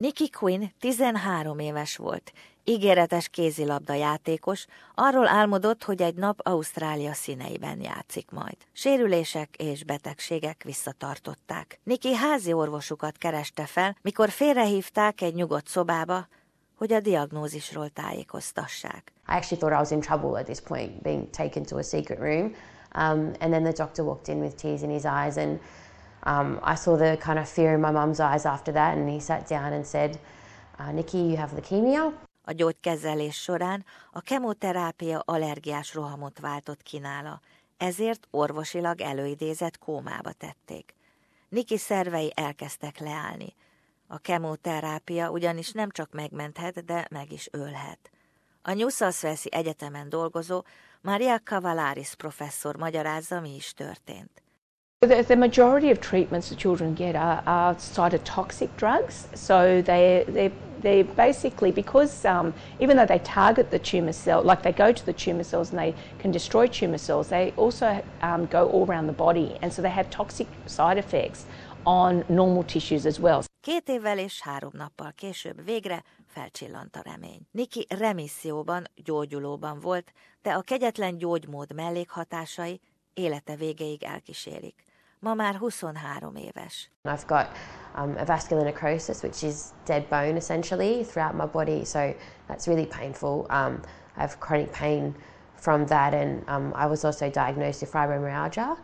Nikki Quinn 13 éves volt, ígéretes kézilabda játékos, arról álmodott, hogy egy nap Ausztrália színeiben játszik majd. Sérülések és betegségek visszatartották. Niki házi orvosukat kereste fel, mikor félrehívták egy nyugodt szobába, hogy a diagnózisról tájékoztassák. I actually thought I was in trouble at this point, being taken to a secret room. Um, and then the doctor walked in with tears in his eyes and um, I saw the kind of fear in my mum's eyes after that and he sat down and said, uh, Nikki, you have leukemia. A gyógykezelés során a kemoterápia allergiás rohamot váltott ki nála, ezért orvosilag előidézett kómába tették. Niki szervei elkezdtek leállni. A kemoterápia ugyanis nem csak megmenthet, de meg is ölhet. A New South Wales Egyetemen dolgozó Maria Cavalaris professzor magyarázza, mi is történt. The, the, majority of treatments that children get are, are cytotoxic drugs. So they, they're, they're basically, because um, even though they target the tumour cell, like they go to the tumour cells and they can destroy tumour cells, they also um, go all around the body. And so they have toxic side effects on normal tissues as well. Két évvel és három nappal később végre felcsillant a remény. Niki remisszióban, gyógyulóban volt, de a kegyetlen gyógymód mellékhatásai élete végéig elkísérik. Ma már 23 éves. I've got um, a vascular necrosis, which is dead bone essentially throughout my body, so that's really painful. Um, I have chronic pain from that, and um, I was also diagnosed with fibromyalgia.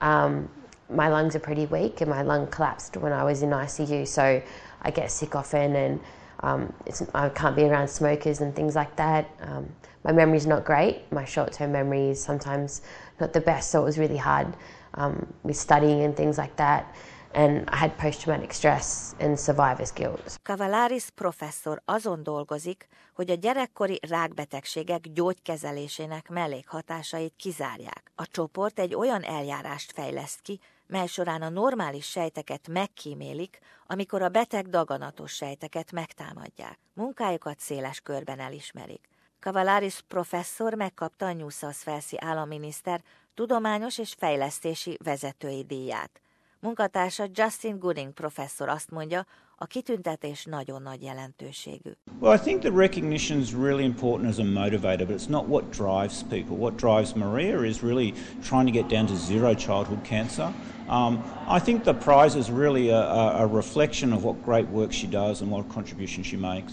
Um, my lungs are pretty weak, and my lung collapsed when I was in ICU, so I get sick often, and um, I can't be around smokers and things like that. Um, my memory's not great. My short-term memory is sometimes not the best, so it was really hard um, with studying and things like that. And I had post-traumatic stress and survivor's guilt. Cavalaris professzor azon dolgozik, hogy a gyerekkori rákbetegségek gyógykezelésének mellékhatásait kizárják. A csoport egy olyan eljárást fejleszt ki, mely során a normális sejteket megkímélik, amikor a beteg daganatos sejteket megtámadják. Munkájukat széles körben elismerik. Cavalaris professzor megkapta a New South Wales-i államminiszter tudományos és fejlesztési vezetői díját. Munkatársa Justin Gooding professzor azt mondja, a kitüntetés nagyon nagy jelentőségű. Well, I think the recognition is really important as a motivator, but it's not what drives people. What drives Maria is really trying to get down to zero childhood cancer. Um, I think the prize is really a, a reflection of what great work she does and what contribution she makes.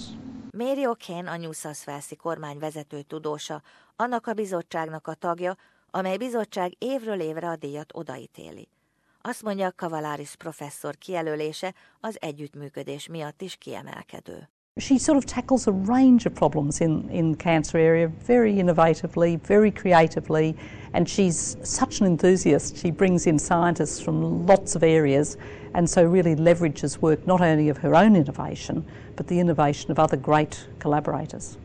Mary O'Kane, a New South Wales kormány vezető tudósa, annak a bizottságnak a tagja, amely bizottság évről évre a díjat odaítéli. Azt mondja, Cavalaris professzor kijelölése az együttműködés miatt is kiemelkedő. She sort of tackles a range of problems in, in cancer area very innovatively, very creatively, and she's such an enthusiast. She brings in scientists from lots of areas and so really leverages work not only of her own innovation, but the innovation of other great collaborators.